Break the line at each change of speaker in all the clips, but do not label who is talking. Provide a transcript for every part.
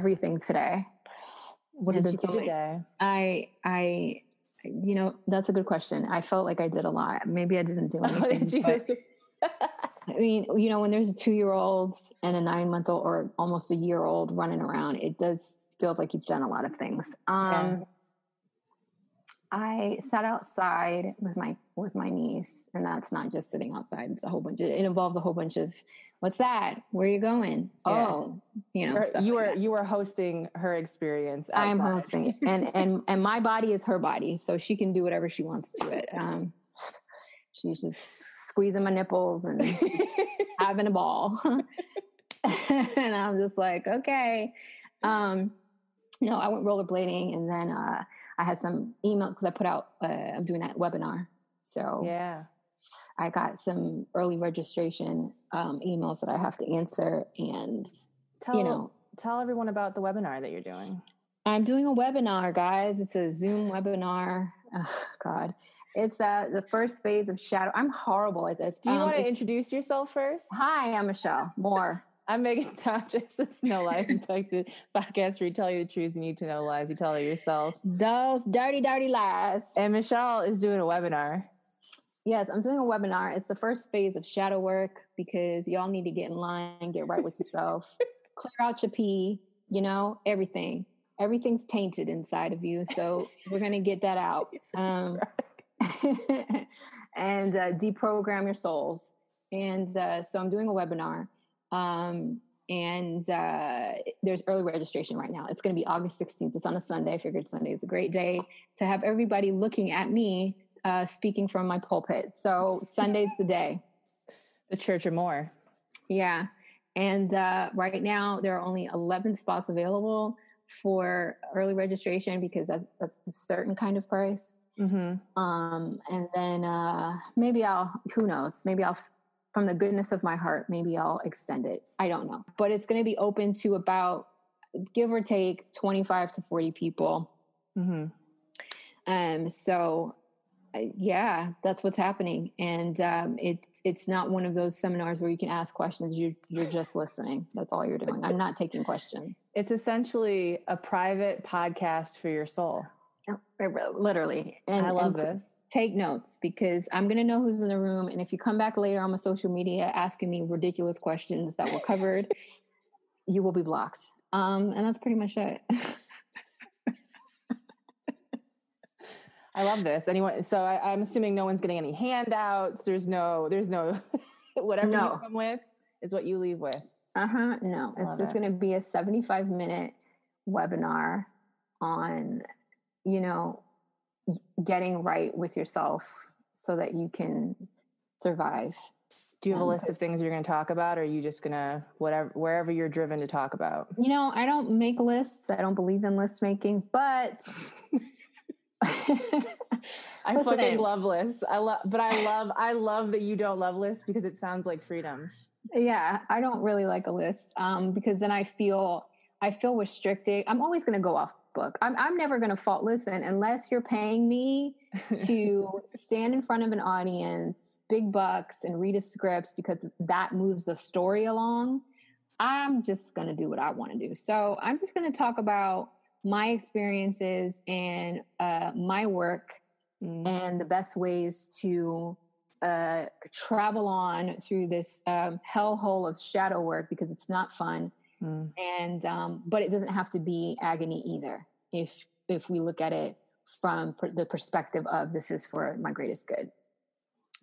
Did everything today.
What did you do today?
I I you know that's a good question. I felt like I did a lot. Maybe I didn't do anything. I mean, you know, when there's a two year old and a nine month old or almost a year old running around, it does feels like you've done a lot of things. Um, yeah. I sat outside with my with my niece, and that's not just sitting outside. It's a whole bunch. Of, it involves a whole bunch of what's that? Where are you going? Yeah. Oh, you know,
her, you like that. you were hosting her experience. Outside.
I'm hosting, and and and my body is her body, so she can do whatever she wants to it. Um, she's just squeezing my nipples and having a ball, and I'm just like, okay. Um, know, I went rollerblading, and then uh, I had some emails because I put out. Uh, I'm doing that webinar, so
yeah.
I got some early registration um, emails that I have to answer, and
tell,
you know,
tell everyone about the webinar that you're doing.
I'm doing a webinar, guys. It's a Zoom webinar. Oh, God, it's uh, the first phase of shadow. I'm horrible at this.
Do you um, want to introduce yourself first?
Hi, I'm Michelle Moore.
I'm Megan Tatchis. It's No Lies Infected podcast where you tell you the truth, you need to know lies. You tell it yourself.
Those dirty, dirty lies.
And Michelle is doing a webinar.
Yes, I'm doing a webinar. It's the first phase of shadow work because y'all need to get in line, get right with yourself, clear out your pee, you know, everything. Everything's tainted inside of you. So we're going to get that out. Um, and uh, deprogram your souls. And uh, so I'm doing a webinar. Um, and uh, there's early registration right now. It's going to be August 16th. It's on a Sunday. I figured Sunday is a great day to have everybody looking at me uh, speaking from my pulpit. So Sunday's the day.
The Church or More.
Yeah. And uh, right now, there are only 11 spots available for early registration because that's, that's a certain kind of price. Mm-hmm. Um, and then uh, maybe I'll, who knows, maybe I'll, from the goodness of my heart, maybe I'll extend it. I don't know. But it's going to be open to about, give or take, 25 to 40 people. Mm-hmm. Um, so yeah, that's what's happening, and um, it's it's not one of those seminars where you can ask questions. You you're just listening. That's all you're doing. I'm not taking questions.
It's essentially a private podcast for your soul.
Literally,
and I love and this.
Take notes because I'm going to know who's in the room, and if you come back later on my social media asking me ridiculous questions that were covered, you will be blocked. Um, and that's pretty much it.
I love this. Anyone? So I, am assuming no one's getting any handouts. There's no. There's no. whatever no. you come with is what you leave with.
Uh huh. No, it's just it. going to be a 75 minute webinar on, you know, getting right with yourself so that you can survive.
Do you have a list of things you're going to talk about, or are you just going to whatever wherever you're driven to talk about?
You know, I don't make lists. I don't believe in list making, but
I Listen fucking in. love lists. I love, but I love, I love that you don't love lists because it sounds like freedom.
Yeah, I don't really like a list um, because then I feel, I feel restricted. I'm always going to go off book. I'm, I'm never going to fault. Listen, unless you're paying me to stand in front of an audience, big bucks, and read a script because that moves the story along. I'm just going to do what I want to do. So I'm just going to talk about my experiences and uh, my work mm. and the best ways to uh, travel on through this um, hellhole of shadow work because it's not fun. Mm. And um, but it doesn't have to be agony either. If if we look at it from per- the perspective of this is for my greatest good.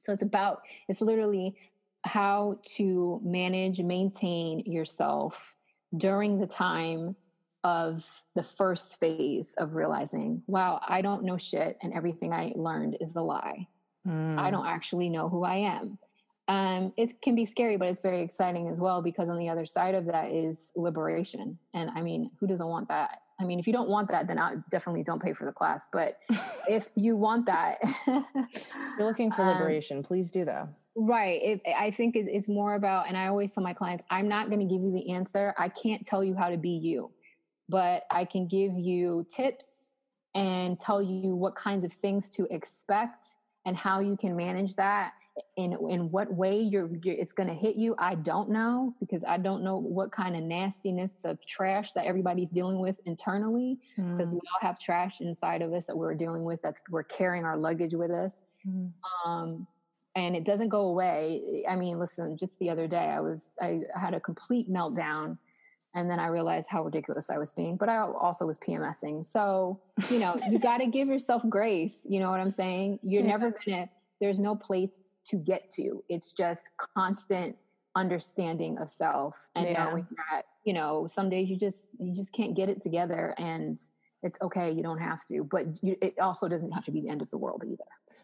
So it's about it's literally how to manage, maintain yourself during the time of the first phase of realizing, wow, I don't know shit, and everything I learned is a lie. Mm. I don't actually know who I am. Um, it can be scary, but it's very exciting as well because on the other side of that is liberation. And I mean, who doesn't want that? I mean, if you don't want that, then I definitely don't pay for the class. But if you want that,
you're looking for um, liberation, um, please do that.
Right. It, I think it's more about, and I always tell my clients, I'm not going to give you the answer. I can't tell you how to be you but I can give you tips and tell you what kinds of things to expect and how you can manage that in in what way you're, you're it's going to hit you i don't know because i don't know what kind of nastiness of trash that everybody's dealing with internally because mm. we all have trash inside of us that we're dealing with that's we're carrying our luggage with us mm. um, and it doesn't go away i mean listen just the other day i was i had a complete meltdown and then i realized how ridiculous i was being but i also was pmsing so you know you got to give yourself grace you know what i'm saying you're yeah. never gonna there's no place to get to. It's just constant understanding of self and yeah. knowing that, you know, some days you just you just can't get it together and it's okay, you don't have to, but you, it also doesn't have to be the end of the world either.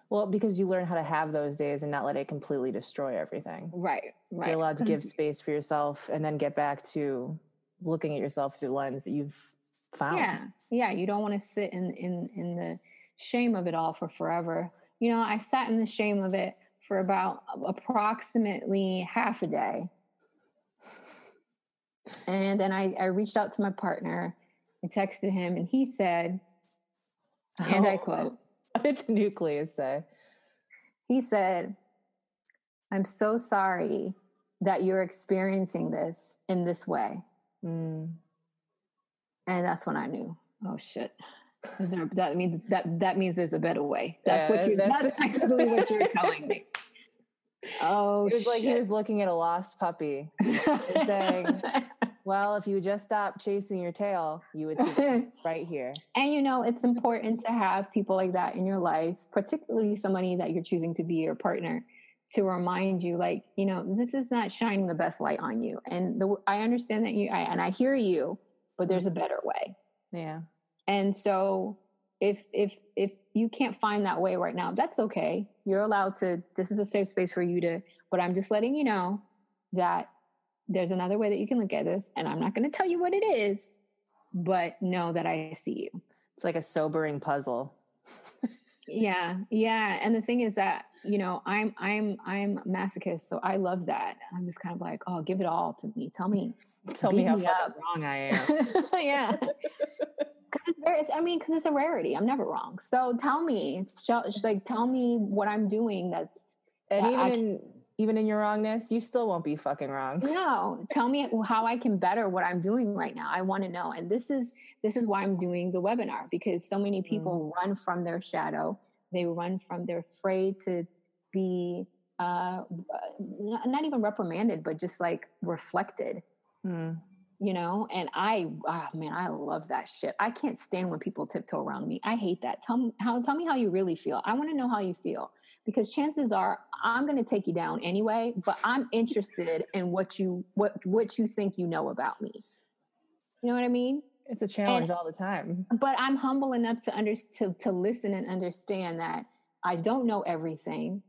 Well, because you learn how to have those days and not let it completely destroy everything.
Right, right.
You're allowed to give space for yourself and then get back to looking at yourself through the lens that you've found.
Yeah, yeah. You don't want to sit in in in the shame of it all for forever. You know, I sat in the shame of it for about approximately half a day. And then I, I reached out to my partner and texted him, and he said, and oh, I quote,
What did the nucleus say?
He said, I'm so sorry that you're experiencing this in this way. Mm. And that's when I knew, oh shit. There, that means that that means there's a better way. That's yeah, what you that's, that's basically what you're telling me.
Oh, it was shit. like he was looking at a lost puppy, saying, "Well, if you just stop chasing your tail, you would see right here."
And you know, it's important to have people like that in your life, particularly somebody that you're choosing to be your partner, to remind you, like, you know, this is not shining the best light on you. And the, I understand that you, I, and I hear you, but there's a mm-hmm. better way.
Yeah.
And so if if if you can't find that way right now, that's okay. You're allowed to this is a safe space for you to but I'm just letting you know that there's another way that you can look at this and I'm not going to tell you what it is, but know that I see you.
It's like a sobering puzzle.
yeah. Yeah, and the thing is that you know i'm i'm i'm masochist so i love that i'm just kind of like oh give it all to me tell me
tell me how wrong i am
yeah because it's, it's, I mean, because it's a rarity. I'm never wrong. So tell me, like, tell me what I'm doing. That's
and even I, in, even in your wrongness, you still won't be fucking wrong.
No, tell me how I can better what I'm doing right now. I want to know, and this is this is why I'm doing the webinar because so many people mm. run from their shadow. They run from. They're afraid to be uh, not even reprimanded, but just like reflected. Mm you know? And i oh man i love that shit. I can't stand when people tiptoe around me. I hate that. Tell me how tell me how you really feel. I want to know how you feel. Because chances are i'm going to take you down anyway but i'm interested in what you what what you think you know about me. You know what i mean
it's a challenge and, all the time
but i'm humble enough to under to, to listen and understand that i don't know everything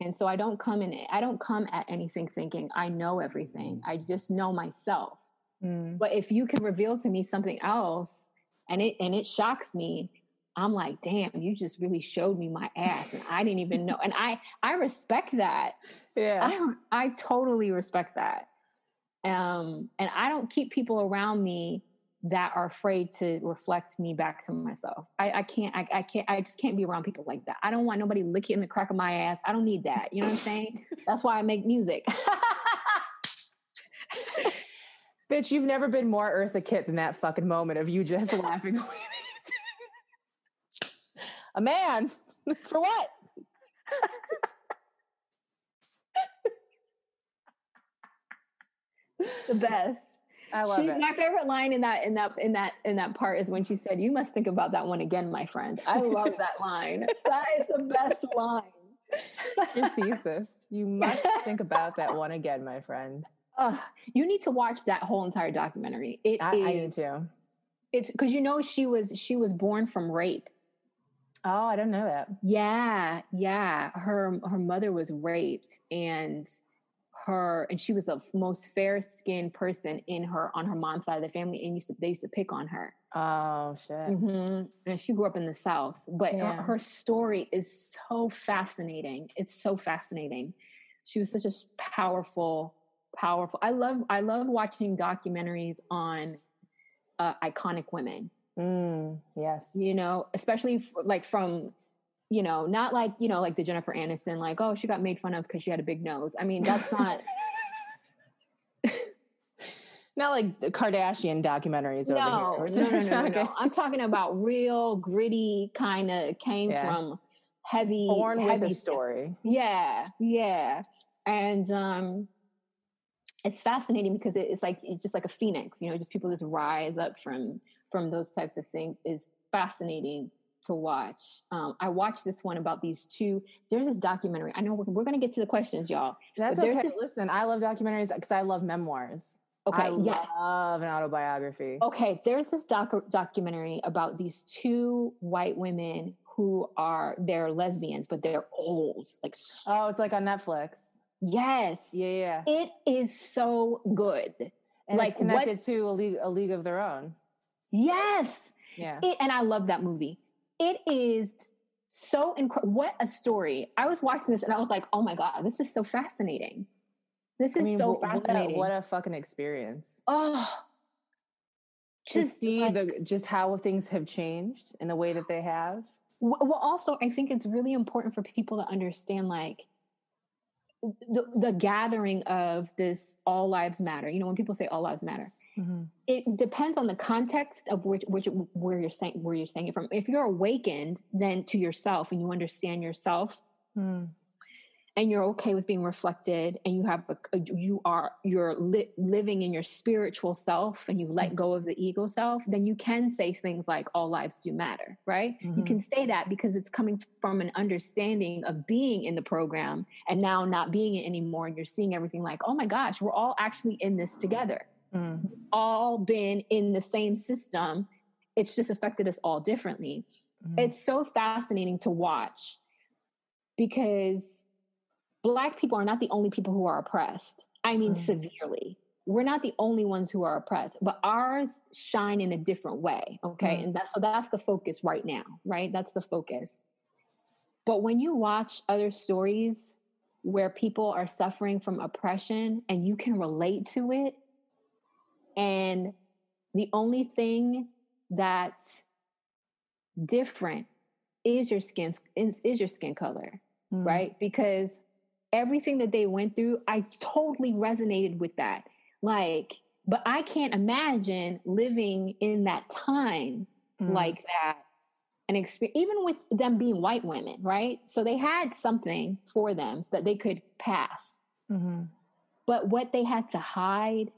and so i don't come in i don't come at anything thinking i know everything i just know myself Mm. But if you can reveal to me something else and it and it shocks me, I'm like, damn, you just really showed me my ass and I didn't even know. And I I respect that.
Yeah.
I I totally respect that. Um and I don't keep people around me that are afraid to reflect me back to myself. I, I can't, I, I, can't, I just can't be around people like that. I don't want nobody licking the crack of my ass. I don't need that. You know what I'm saying? That's why I make music.
Bitch, you've never been more Eartha Kitt than that fucking moment of you just laughing. A man? For what?
the best.
I love she, it.
My favorite line in that in that in that in that part is when she said, "You must think about that one again, my friend." I love that line. That is the best line.
Your thesis. You must think about that one again, my friend.
Uh, you need to watch that whole entire documentary. It
I, is, I need to.
It's because you know she was she was born from rape.
Oh, I didn't know that.
Yeah, yeah. Her her mother was raped, and her and she was the most fair skinned person in her on her mom's side of the family, and used to, they used to pick on her.
Oh shit!
Mm-hmm. And she grew up in the South, but yeah. her, her story is so fascinating. It's so fascinating. She was such a powerful powerful. I love I love watching documentaries on uh, iconic women.
Mm, yes,
you know, especially f- like from you know, not like, you know, like the Jennifer Aniston, like, oh, she got made fun of because she had a big nose. I mean, that's not.
not like the Kardashian documentaries no,
over here. No, no, no, no, no. I'm talking about real gritty kind of came yeah. from heavy
born
heavy
with a story.
Yeah, yeah. And um it's fascinating because it's like it's just like a phoenix, you know, just people just rise up from from those types of things is fascinating to watch. Um, I watched this one about these two. There's this documentary. I know we're, we're going to get to the questions, y'all.
That's okay. This, Listen, I love documentaries because I love memoirs. Okay, I yeah. love an autobiography.
Okay, there's this doc- documentary about these two white women who are they're lesbians, but they're old. Like
oh, it's like on Netflix.
Yes.
Yeah, yeah.
It is so good.
And like connected what, to a league, a league of their own.
Yes.
Yeah.
It, and I love that movie. It is so incredible. What a story. I was watching this and I was like, oh my God, this is so fascinating. This is I mean, so fascinating.
What a, what a, fucking experience.
Oh.
Just to see like, the just how things have changed in the way that they have.
Well, also, I think it's really important for people to understand like the, the gathering of this all lives matter. You know, when people say all lives matter, Mm-hmm. It depends on the context of which, which where you're saying where you're saying it from. If you're awakened then to yourself and you understand yourself, mm. and you're okay with being reflected, and you have a, you are you're li- living in your spiritual self, and you let mm. go of the ego self, then you can say things like "all lives do matter." Right? Mm-hmm. You can say that because it's coming from an understanding of being in the program and now not being it anymore, and you're seeing everything like, "Oh my gosh, we're all actually in this together." Mm. all been in the same system. It's just affected us all differently. Mm. It's so fascinating to watch because Black people are not the only people who are oppressed. I mean, mm. severely. We're not the only ones who are oppressed, but ours shine in a different way. Okay. Mm. And that's so that's the focus right now, right? That's the focus. But when you watch other stories where people are suffering from oppression and you can relate to it, and the only thing that's different is your skin is, is your skin color, mm. right? Because everything that they went through, I totally resonated with that. Like, but I can't imagine living in that time mm. like that and experience even with them being white women, right? So they had something for them so that they could pass. Mm-hmm. But what they had to hide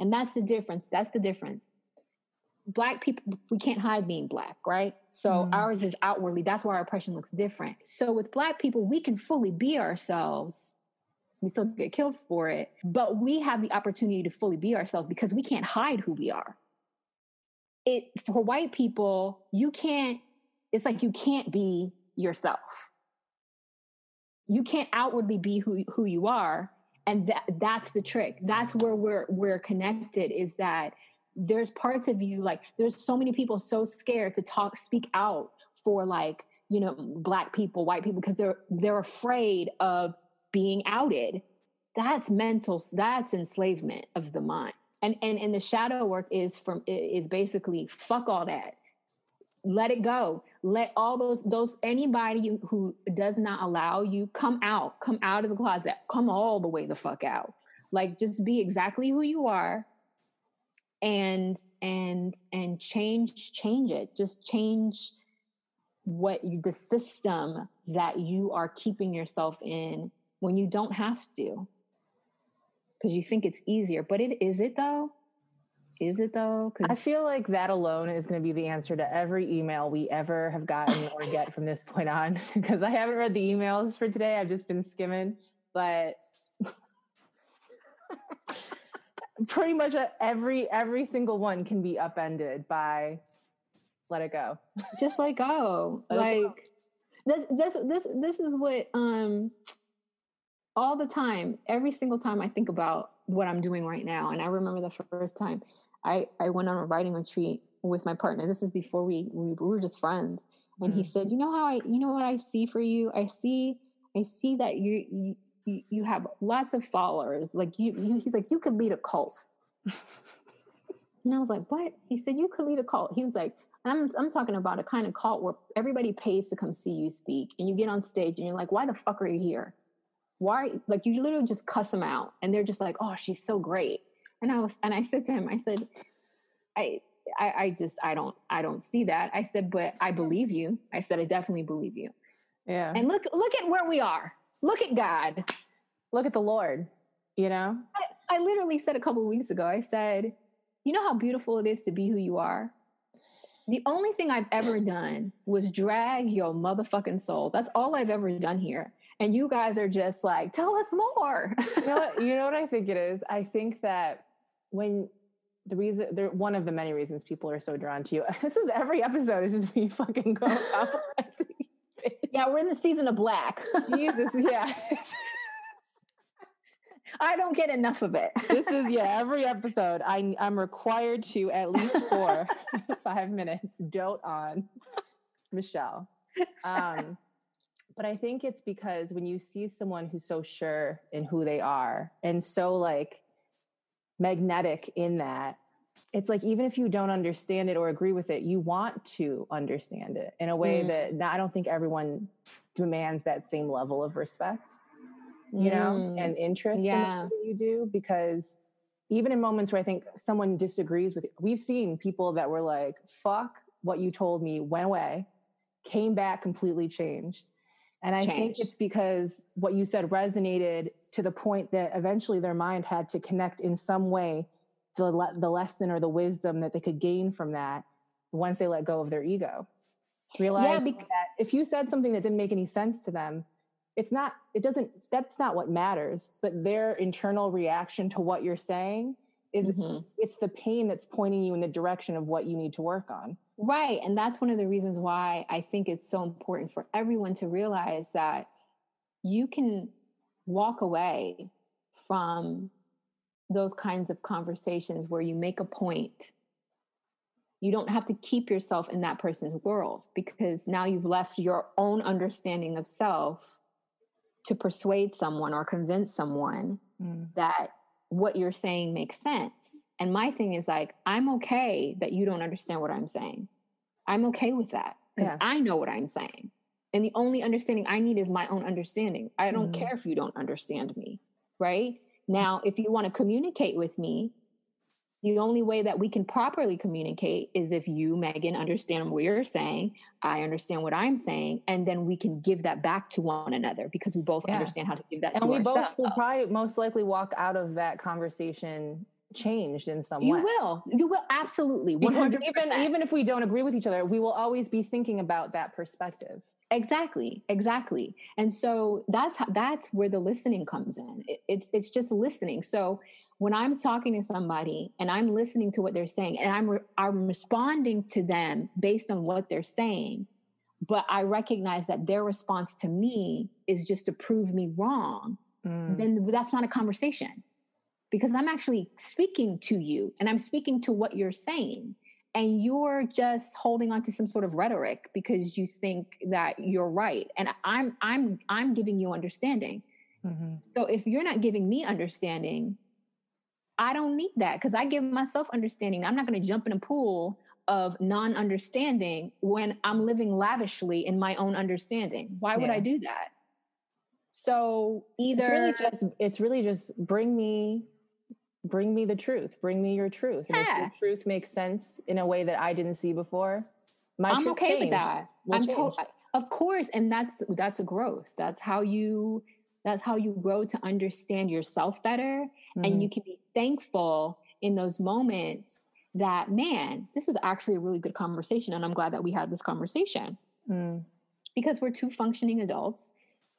and that's the difference. That's the difference. Black people, we can't hide being black, right? So mm. ours is outwardly. That's why our oppression looks different. So with black people, we can fully be ourselves. We still get killed for it, but we have the opportunity to fully be ourselves because we can't hide who we are. It for white people, you can't, it's like you can't be yourself. You can't outwardly be who, who you are and that that's the trick. That's where we're we're connected is that there's parts of you like there's so many people so scared to talk speak out for like you know black people white people because they're they're afraid of being outed. That's mental that's enslavement of the mind. And and and the shadow work is from is basically fuck all that. Let it go let all those those anybody who does not allow you come out come out of the closet come all the way the fuck out. Like just be exactly who you are and and and change change it. Just change what you, the system that you are keeping yourself in when you don't have to. Because you think it's easier but it is it though is it though?
I feel like that alone is going to be the answer to every email we ever have gotten or get from this point on. Because I haven't read the emails for today. I've just been skimming, but pretty much every every single one can be upended by let it go.
Just let go. Let like go. this this this this is what um all the time, every single time I think about what I'm doing right now. And I remember the first time I, I went on a writing retreat with my partner. This is before we, we, we were just friends. And mm-hmm. he said, you know how I, you know what I see for you? I see, I see that you, you, you have lots of followers. Like you, you he's like, you could lead a cult. And I was like, what? He said, you could lead a cult. He was like, I'm, I'm talking about a kind of cult where everybody pays to come see you speak and you get on stage and you're like, why the fuck are you here? Why? Like you literally just cuss them out and they're just like, oh, she's so great. And I was, and I said to him, I said, I, I, I just, I don't, I don't see that. I said, but I believe you. I said, I definitely believe you.
Yeah.
And look, look at where we are. Look at God.
Look at the Lord, you know?
I, I literally said a couple weeks ago, I said, you know how beautiful it is to be who you are? The only thing I've ever done was drag your motherfucking soul. That's all I've ever done here. And you guys are just like, tell us more.
you, know what, you know what I think it is? I think that when the reason there one of the many reasons people are so drawn to you. This is every episode is just me fucking going up.
Yeah, we're in the season of black.
Jesus, yeah.
I don't get enough of it.
this is yeah, every episode I I'm required to at least for five minutes dote on Michelle. Um, but I think it's because when you see someone who's so sure in who they are and so like magnetic in that, it's like even if you don't understand it or agree with it, you want to understand it in a way mm. that I don't think everyone demands that same level of respect you know, mm. and interest yeah. in what you do because even in moments where I think someone disagrees with you, we've seen people that were like, fuck what you told me, went away, came back completely changed. And I changed. think it's because what you said resonated to the point that eventually their mind had to connect in some way the, le- the lesson or the wisdom that they could gain from that once they let go of their ego. Realize yeah, because- that if you said something that didn't make any sense to them, it's not it doesn't that's not what matters but their internal reaction to what you're saying is mm-hmm. it's the pain that's pointing you in the direction of what you need to work on
right and that's one of the reasons why i think it's so important for everyone to realize that you can walk away from those kinds of conversations where you make a point you don't have to keep yourself in that person's world because now you've left your own understanding of self to persuade someone or convince someone mm. that what you're saying makes sense. And my thing is like, I'm okay that you don't understand what I'm saying. I'm okay with that because yeah. I know what I'm saying. And the only understanding I need is my own understanding. I don't mm. care if you don't understand me. Right. Now, if you want to communicate with me, the only way that we can properly communicate is if you, Megan, understand what you're saying, I understand what I'm saying, and then we can give that back to one another because we both yeah. understand how to give that
and
to
we
ourselves.
both will probably most likely walk out of that conversation changed in some
you
way.
You will. You will absolutely. 100%. Because
even even if we don't agree with each other, we will always be thinking about that perspective.
Exactly, exactly. And so that's how, that's where the listening comes in. It, it's it's just listening. So when I'm talking to somebody and I'm listening to what they're saying and I'm re- I'm responding to them based on what they're saying, but I recognize that their response to me is just to prove me wrong, mm. then that's not a conversation because I'm actually speaking to you and I'm speaking to what you're saying. And you're just holding on to some sort of rhetoric because you think that you're right. And I'm I'm I'm giving you understanding. Mm-hmm. So if you're not giving me understanding, I don't need that because I give myself understanding. I'm not going to jump in a pool of non understanding when I'm living lavishly in my own understanding. Why would yeah. I do that? So either
it's really just it's really just bring me bring me the truth, bring me your truth. And yeah. if your truth makes sense in a way that I didn't see before, my
I'm okay
changed.
with that. I'm told, of course, and that's that's a growth. That's how you that's how you grow to understand yourself better. Mm-hmm. And you can be thankful in those moments that, man, this was actually a really good conversation. And I'm glad that we had this conversation mm. because we're two functioning adults.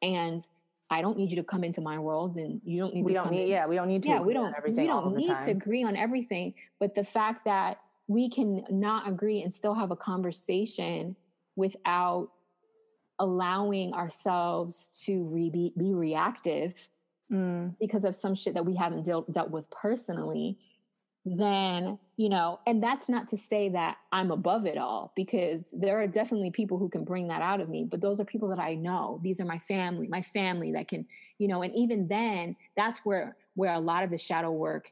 And I don't need you to come into my world and you don't need
we
to
don't need,
in.
yeah, we don't need to yeah, we don't, everything.
We don't need to agree on everything. But the fact that we can not agree and still have a conversation without allowing ourselves to re- be, be reactive mm. because of some shit that we haven't dealt dealt with personally then you know and that's not to say that i'm above it all because there are definitely people who can bring that out of me but those are people that i know these are my family my family that can you know and even then that's where where a lot of the shadow work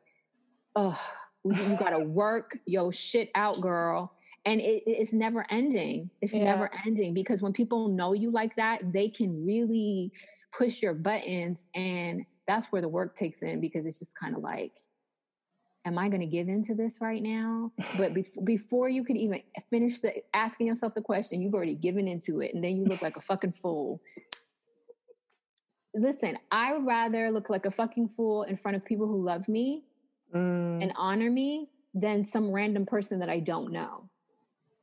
uh, you gotta work your shit out, girl. And it, it's never ending. It's
Yeah.
never ending because when people know you like that, they can really push your buttons. And that's where the work takes in because it's just kind of like, am I going to give into this right now? But bef- before you could even finish the asking yourself the question, you've already given into it, and then you look like a fucking fool. Listen, I would rather look like a fucking fool in front of people who love me
Mm,
and honor me than some random person that I don't know.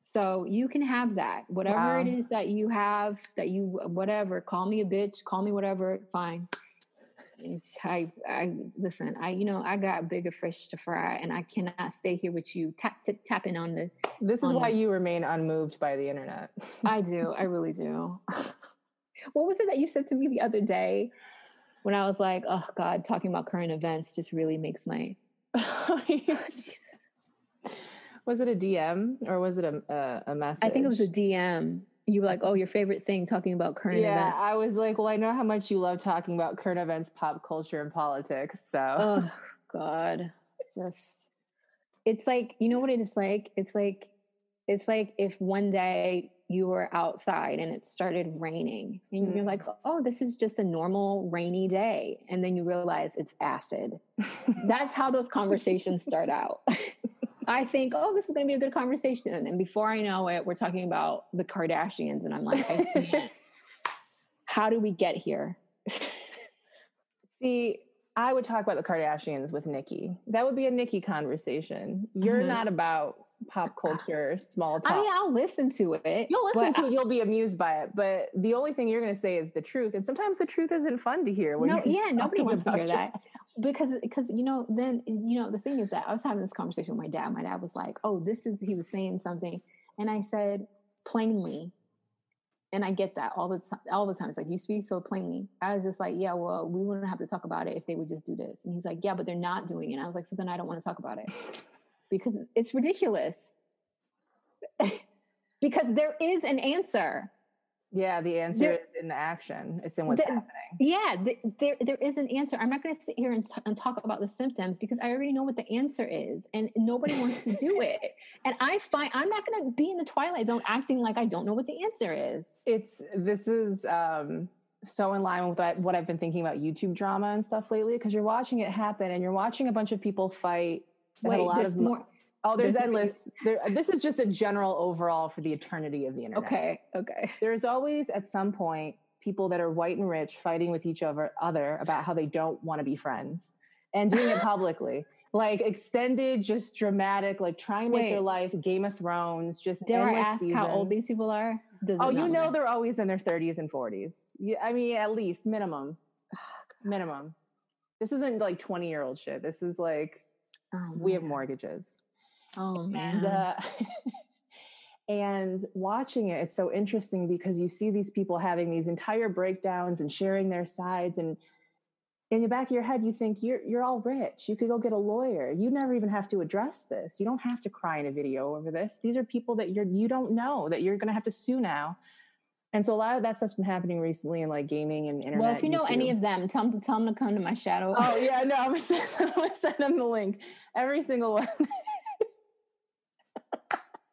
So you can have that. Whatever it
Wow.
is that you have, that you whatever, call me a bitch, call me whatever, fine. I I listen, I you know, I got bigger fish to fry and I cannot stay here with you tap tip tapping on the
this is why
the-
you remain unmoved by the internet.
I do, I really do. what was it that you said to me the other day when I was like, oh God, talking about current events just really makes my oh,
was it a DM or was it a a, a message?
I think it was a DM. You were like, "Oh, your favorite thing talking about current events.
yeah,
events."
I was like, well, I know how much you love talking about current events, pop culture, and politics. So
Oh God, just it's like you know what it is like. It's like it's like if one day you were outside and it started raining, and you're
Mm.
like, "Oh, this is just a normal rainy day," and then you realize it's acid. That's how those conversations start out. I think, oh, this is going to be a good conversation. And before I know it, we're talking about the Kardashians. And I'm like, how do we get here?
See, I would talk about the Kardashians with Nikki. That would be a Nikki conversation. You're
Mhm.
not about pop culture, small talk.
I mean, I'll listen to it.
You'll listen to it, you'll be amused by it, but the only thing you're going to say is the truth. And sometimes the truth isn't fun to hear. When
No, yeah, nobody wants to hear that. because because you know then you know the thing is that I was having this conversation with my dad. My dad was like, "Oh, this is," he was saying something, and I said plainly, and I get that all the time. All the time, it's like you speak so plainly. I was just like, "Yeah, well, we wouldn't have to talk about it if they would just do this." And he's like, "Yeah, but they're not doing it." And I was like, "So then I don't want to talk about it because it's- it's ridiculous." because there is an answer.
Yeah, the answer
There-
is in the action. It's in what's
The-
happening.
Yeah, th- there there is an answer. I'm not going to sit here and, t- and talk about the symptoms because I already know what the answer is, and nobody wants to do it. And I find I'm not going to be in the twilight zone acting like I don't know what the answer is.
It's this is um so in line with what, what I've been thinking about YouTube drama and stuff lately because you're watching it happen and you're watching a bunch of people fight.
Wait,
a lot
there's
of
more.
Oh, there's,
there's-
endless. There, this is just a general overall for the eternity of the internet.
Okay, okay.
There's always at some point people that are white and rich fighting with each other other about how they don't want to be friends and doing it publicly. Like extended, just dramatic, like trying to make their life Game of Thrones, just
Dare I ask how old these people are? Does
Oh, you know
matter?
they're always in their 30s and 40s. Yeah, I mean, at least minimum. Minimum. This isn't like 20 year old shit. This is like
Oh,
we have mortgages.
Oh man.
And uh, and watching it, it's so interesting because you see these people having these entire breakdowns and sharing their sides and in the back of your head you think you're you're all rich. You could go get a lawyer. You never even have to address this. You don't have to cry in a video over this. These are people that you're you don't know that you're going to have to sue now. And so a lot of that stuff's been happening recently in like gaming and internet
well, if you know any of them, tell them to tell them to come to my shadow.
oh yeah no i'm gonna send, I'm gonna send them the link. Every single one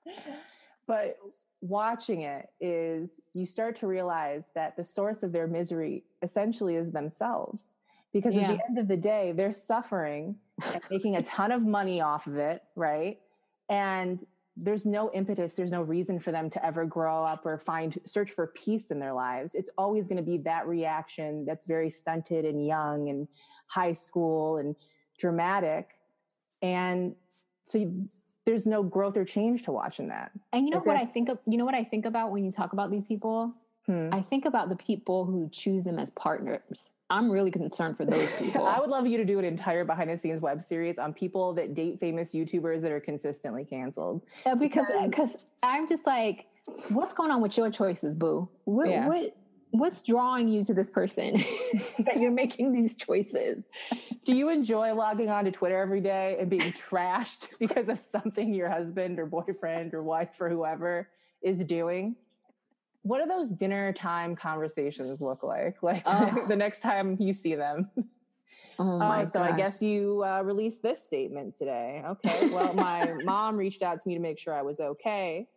but watching it is you start to realize that the source of their misery essentially is themselves. Because at the end of the day they're suffering and making a ton of money off of it right? And there's no impetus there's no reason for them to ever grow up or find search for peace in their lives. It's always going to be that reaction that's very stunted and young and high school and dramatic. And so you, there's no growth or change to watching that
And you know
Like
what I think of? You know what I think about when you talk about these people?
Hmm.
I think about the people who choose them as partners. I'm really concerned for those people.
I would love you to do an entire behind the scenes web series on people that date famous YouTubers that are consistently canceled.
Uh, because
because-
because I'm just like, what's going on with your choices, boo? What
Yeah.
what what's drawing you to this person that you're making these choices?
Do you enjoy logging on to Twitter every day and being trashed because of something your husband or boyfriend or wife or whoever is doing? What do those dinner time conversations look like? Like
Oh.
the next time you see them?
Oh, my
so I guess you uh, released this statement today. Okay. Well, my mom reached out to me to make sure I was okay.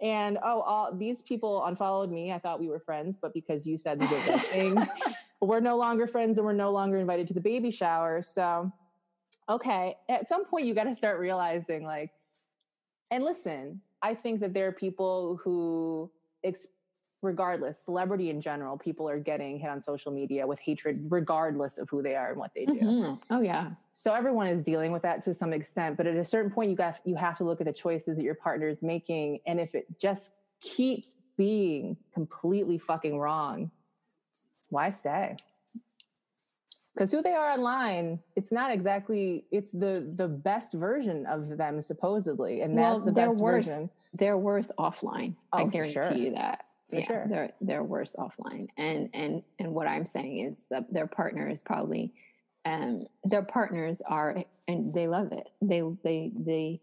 And oh, all these people unfollowed me. I thought we were friends, but because you said the good thing, we're no longer friends and we're no longer invited to the baby shower. So, okay, at some point you got to start realizing like, and listen, I think that there are people who, ex- regardless, celebrity in general, people are getting hit on social media with hatred, regardless of who they are and what they do.
Mhm. Oh yeah.
So everyone is dealing with that to some extent, but at a certain point, you got you have to look at the choices that your partner is making, and if it just keeps being completely fucking wrong, why stay? Because who they are online, it's not exactly it's the the best version of them supposedly, and that's the best
worse.
version.
They're worse offline. I
Oh, for
guarantee
sure.
you that.
For
yeah,
sure.
they're they're worse offline. And and and what I'm saying is that their partner is probably um their partners are and they love it. They they they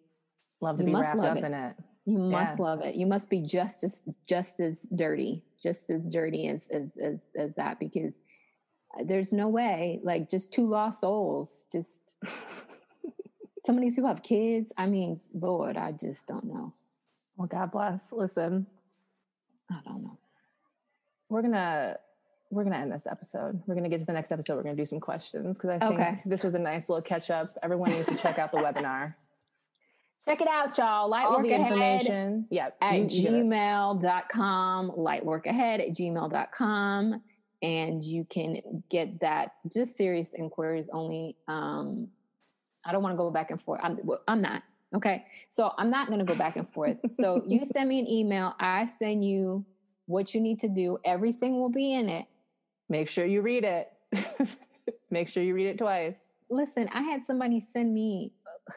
Love to be
must
wrapped
love
up
it.
in it.
you must
Yeah.
love it. You must be just as just as dirty, just as dirty as as as, as that because uh, there's no way like just two lost souls just some of these people have kids. I mean, Lord, I just don't know.
Well, God bless. Listen,
I don't know.
we're gonna we're gonna end this episode. We're gonna get to the next episode. We're gonna do some questions because I think
Okay.
this was a nice little catch up. Everyone needs to check out the webinar.
Check it out, y'all. Light
All the information. Yeah,
at
you- you do it.
gmail.com, lightworkahead at gmail.com. And you can get that just serious inquiries only. Um, I don't want to go back and forth. I'm, well, I'm not. Okay. So I'm not going to go back and forth. So you send me an email. I send you what you need to do. Everything will be in it.
Make sure you read it. Make sure you read it twice.
Listen, I had somebody send me.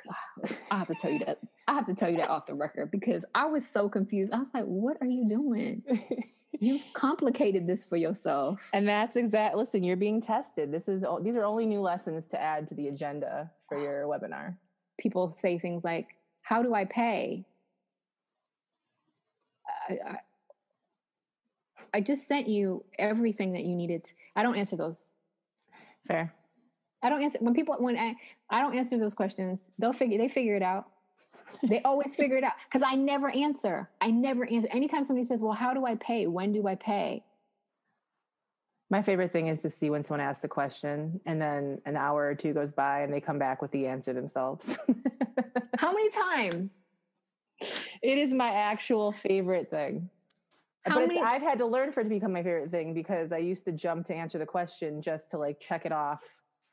I have to tell you that. I have to tell you that off the record because I was so confused. I was like, "What are you doing? You've complicated this for yourself."
and that's exact. Listen, you're being tested. This is these are only new lessons to add to the agenda for your webinar.
People say things like, "How do I pay?" I, I, I just sent you everything that you needed. I don't answer those.
Fair.
I don't answer when people when I I don't answer those questions. They'll figure they figure it out. They always figure it out because I never answer. I never answer. Anytime somebody says, "Well, how do I pay? When do I pay?"
My favorite thing is to see when someone asks a question and then an hour or two goes by and they come back with the answer themselves.
How many times?
it is my actual favorite thing.
How
but
many-
I've had to learn for it to become my favorite thing because I used to jump to answer the question just to like check it off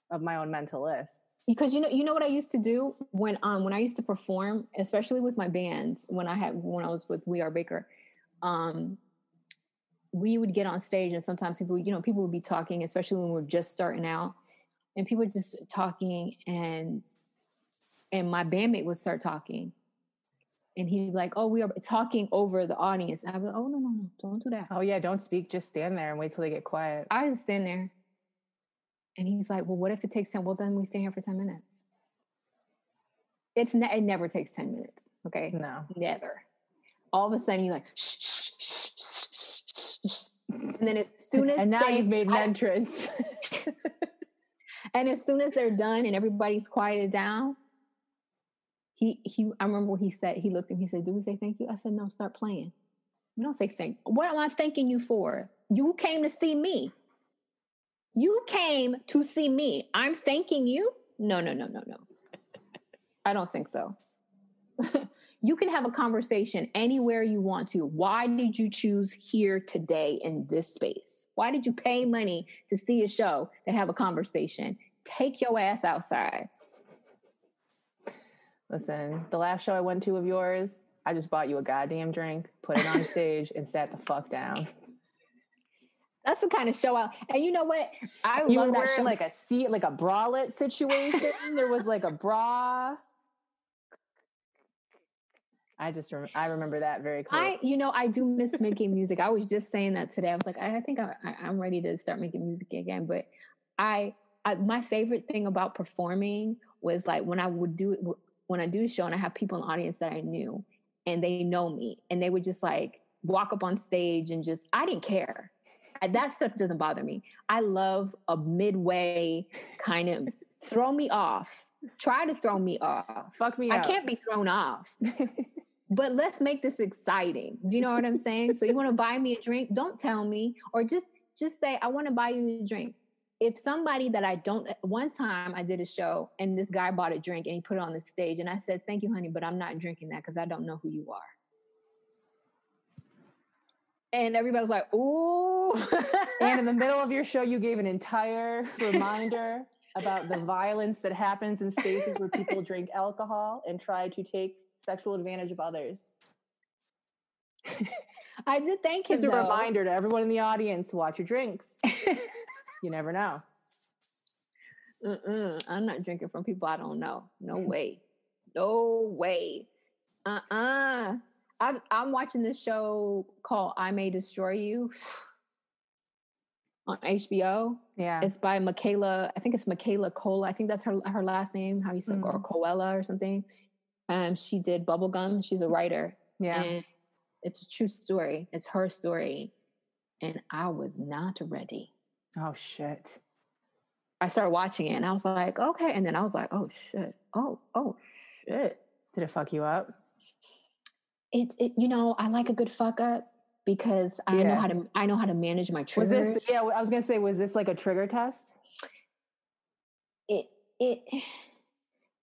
of my own mental list.
Because you know, you know what I used to do when um when I used to perform, especially with my bands, when I had when I was with We Are Baker, um, we would get on stage and sometimes people, you know, people would be talking, especially when we're just starting out, and people were just talking and and my bandmate would start talking. And he'd be like, Oh, we are talking over the audience. And I'd be like, Oh no, no, no, don't do that.
Oh yeah, don't speak, just stand there and wait till they get quiet.
I just stand there. And he's like, Well, what if it takes 10? Well, then we stay here for 10 minutes. It's ne- it never takes 10 minutes. Okay.
No.
Never. All of a sudden you're like, shh, shh. And then as soon as
And now
they-
you've made an
I-
entrance.
and as soon as they're done and everybody's quieted down, he he I remember what he said. He looked at me, he said, Do we say thank you? I said, No, start playing. We don't say thank what am I thanking you for? You came to see me. You came to see me. I'm thanking you? No, no, no, no, no. I don't think so. You can have a conversation anywhere you want to. Why did you choose here today in this space? Why did you pay money to see a show to have a conversation? Take your ass outside.
Listen, the last show I went to of yours, I just bought you a goddamn drink, put it on stage, and sat the fuck down.
That's the kind of show I and you know what? I
You
love
were
that
wearing
show.
like a seat, like a bralette situation. there was like a bra. I just rem- I remember that very clearly.
I, you know, I do miss making music. I was just saying that today. I was like, I, I think I, I, I'm ready to start making music again. But I, I, my favorite thing about performing was like when I would do it when I do a show and I have people in the audience that I knew and they know me and they would just like walk up on stage and just I didn't care. that stuff doesn't bother me. I love a midway kind of throw me off. Try to throw me off.
Fuck me
I
up.
can't be thrown off. but let's make this exciting. Do you know what I'm saying? so you want to buy me a drink? Don't tell me, or just just say I want to buy you a drink. If somebody that I don't, one time I did a show and this guy bought a drink and he put it on the stage, and I said, "Thank you, honey, but I'm not drinking that because I don't know who you are." And everybody was like, "Ooh!"
and in the middle of your show, you gave an entire reminder about the violence that happens in spaces where people drink alcohol and try to take sexual advantage of others.
I did thank him.
Just a
though.
reminder to everyone in the audience: watch your drinks. you never know.
Mm-mm, I'm not drinking from people I don't know. No way. No way. Uh-uh. I'm I'm watching this show called I May Destroy You on HBO.
Yeah,
It's by Michaela, I think it's Michaela Cola. I think that's her her last name, how you say or
Mhm.
Coella or something. Um, she did Bubblegum. She's a writer.
yeah.
And it's a true story. It's her story. And I was not ready.
oh shit.
I started watching it and I was like, okay. And then I was like, oh shit. Oh, oh shit.
Did it fuck you up?
It's it, you know, I like a good fuck up because I know how to I know how to manage my
Was
triggers.
this? Yeah, I was gonna say, was this like a trigger test?
it it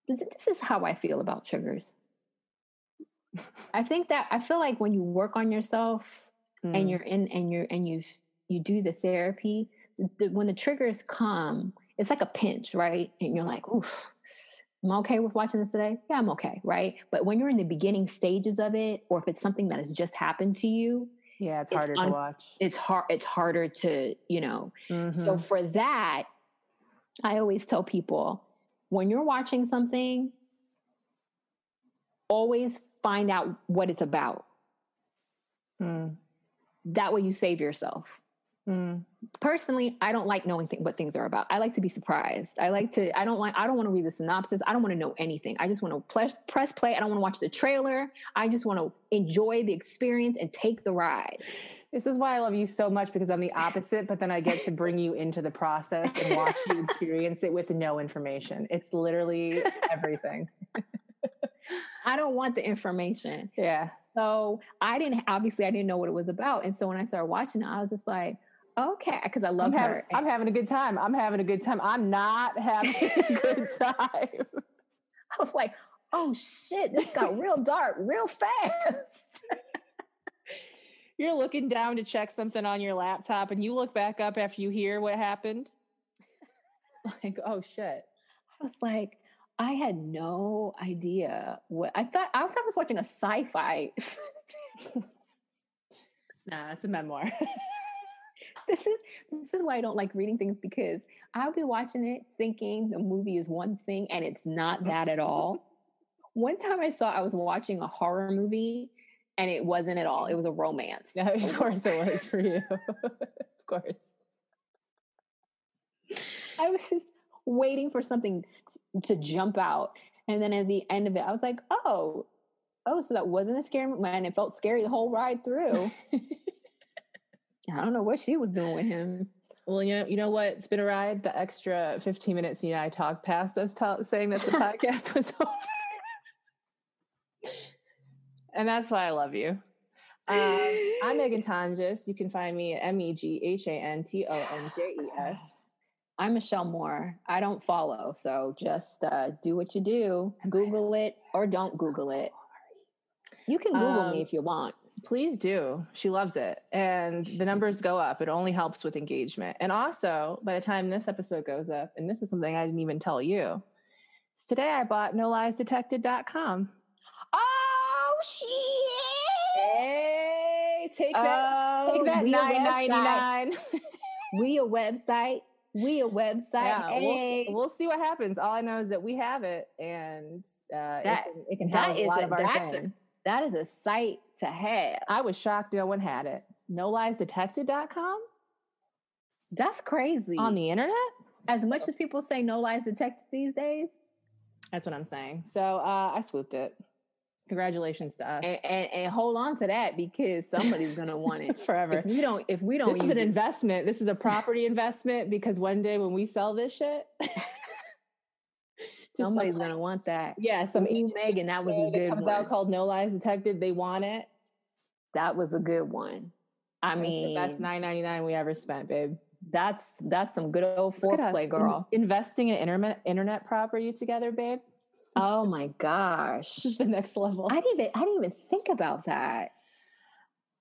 this, this is how I feel about triggers. I think that I feel like when you work on yourself
Mm.
and you're in and you're and you you do the therapy, the, the, when the triggers come, it's like a pinch, right? And you're like, oof. Am I okay with watching this today? Yeah, I'm okay, right? But when you're in the beginning stages of it, or if it's something that has just happened to you,
yeah, it's
it's
harder
un-
to watch.
it's hard. It's harder to, you know, so
Mhm.
for that, I always tell people when you're watching something, always find out what it's about.
Mm.
That way you save yourself.
Mm.
Personally, I don't like knowing th- what things are about. I like to be surprised. I like to, I don't like, I don't want to read the synopsis. I don't want to know anything. I just want to press, press play. I don't want to watch the trailer. I just want to enjoy the experience and take the ride.
This is why I love you so much because I'm the opposite, but then I get to bring you into the process and watch you experience it with no information. It's literally everything.
I don't want the information.
Yeah.
So I didn't obviously I didn't know what it was about. And so when I started watching it, I was just like, okay, because I love
I'm,
her.
having, I'm having a good time. I'm having a good time. I'm not having a good time.
I was like, oh shit, this got real dark real fast.
You're looking down to check something on your laptop and you look back up after you hear what happened. Like, oh shit.
I was like, I had no idea what I thought. I thought I was watching a sci-fi.
Nah, it's a memoir.
this is this is why I don't like reading things because I'll be watching it thinking the movie is one thing and it's not that at all. One time I thought I was watching a horror movie and it wasn't at all. It was a romance.
Yeah, of course it was for you. of course.
I was just waiting for something to jump out. And then at the end of it, I was like, oh, oh, so that wasn't a scary movie. And it felt scary the whole ride through. I don't know what she was doing with him.
Well, you know, you know what? It's been a ride. The extra 15 minutes you and I talked past us t- saying that the podcast was over. And that's why I love you. Um, I'm Meghan Tonjes. You can find me at M E G H A N T O N J E S.
I'm Michelle Moore. I don't follow. So just uh, do what you do. Google it or don't Google it. You can Google
Um,
me if you want.
Please do. She loves it. And the numbers go up. It only helps with engagement. And also, by the time this episode goes up, and this is something I didn't even tell you, today I bought noliesdetected.com.
Oh, shit.
Hey, take that. Take that
we a website. We a website. We a website.
Yeah,
hey.
we'll, we'll see what happens. All I know is that we have it, and uh,
That-
it can, it can
that
house a lot
a-
of our
that's a- that is a site to have.
I was shocked no one had it. NoLiesDetected.com
That's crazy.
on the internet.
as much as people say no lies detected these days,
That's what I'm saying. So uh, I swooped it. Congratulations to us.
And, and, and hold on to that because somebody's gonna want it
forever.
If we don't, if we don't,
this is an
it-
investment. This is a property investment because one day when we sell this shit, to
somebody's
some-
gonna want that.
yeah, some
Some Meghan, that was a good
comes
one.
out called No Lies Detected. They want it.
that was a good one. I
That
mean,
the best nine ninety nine we ever spent, babe.
that's that's some good old
Look at us,
foreplay,
in-
girl.
investing in internet internet property together, babe.
oh my gosh,
This is the next level.
I didn't even I didn't even think about that.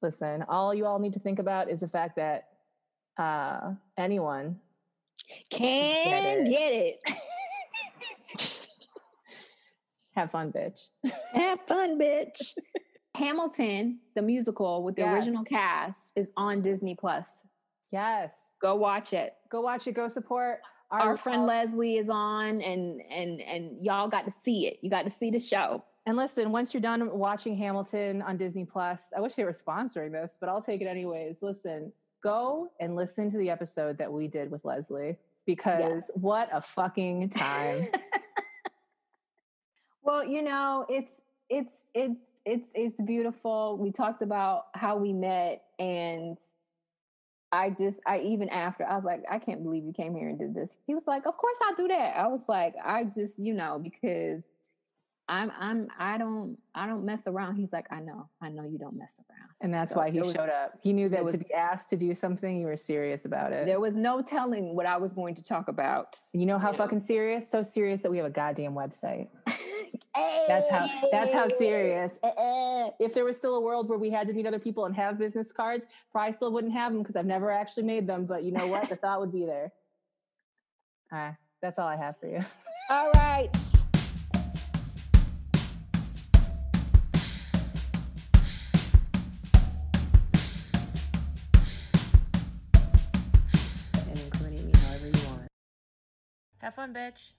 Listen, all you all need to think about is the fact that uh, anyone
Can
it.
get it.
have fun, bitch.
Have fun, bitch. Hamilton, the musical with the
Yes.
original cast, is on Disney Plus.
Yes,
Go watch it.
go watch it. Go support
Our friend Leslie is on, and and and y'all got to see it. You got to see the show.
And listen, once you're done watching Hamilton on Disney Plus, I wish they were sponsoring this, but I'll take it anyways. Listen, go and listen to the episode that we did with Leslie because what a fucking time.
Well, you know, it's it's it's it's it's beautiful. We talked about how we met and I just I even after I was like, I can't believe you came here and did this. He was like, Of course I'll do that. I was like, I just, you know, because I'm I'm I don't I don't mess around. He's like, I know, I know you don't mess around.
And that's
So
why he
was-
showed up. He knew that
there
to be asked to do something, you were serious about it.
There was no telling what I was going to talk about.
you know how fucking serious? So serious that we have a goddamn website. That's how that's how serious. Eh, eh. If there was still a world where we had to meet other people and have business cards, probably still wouldn't have them because I've never actually made them. But you know what? the thought would be there. All right, that's all I have for you.
All right.
and incriminate me however you want.
Have fun, bitch.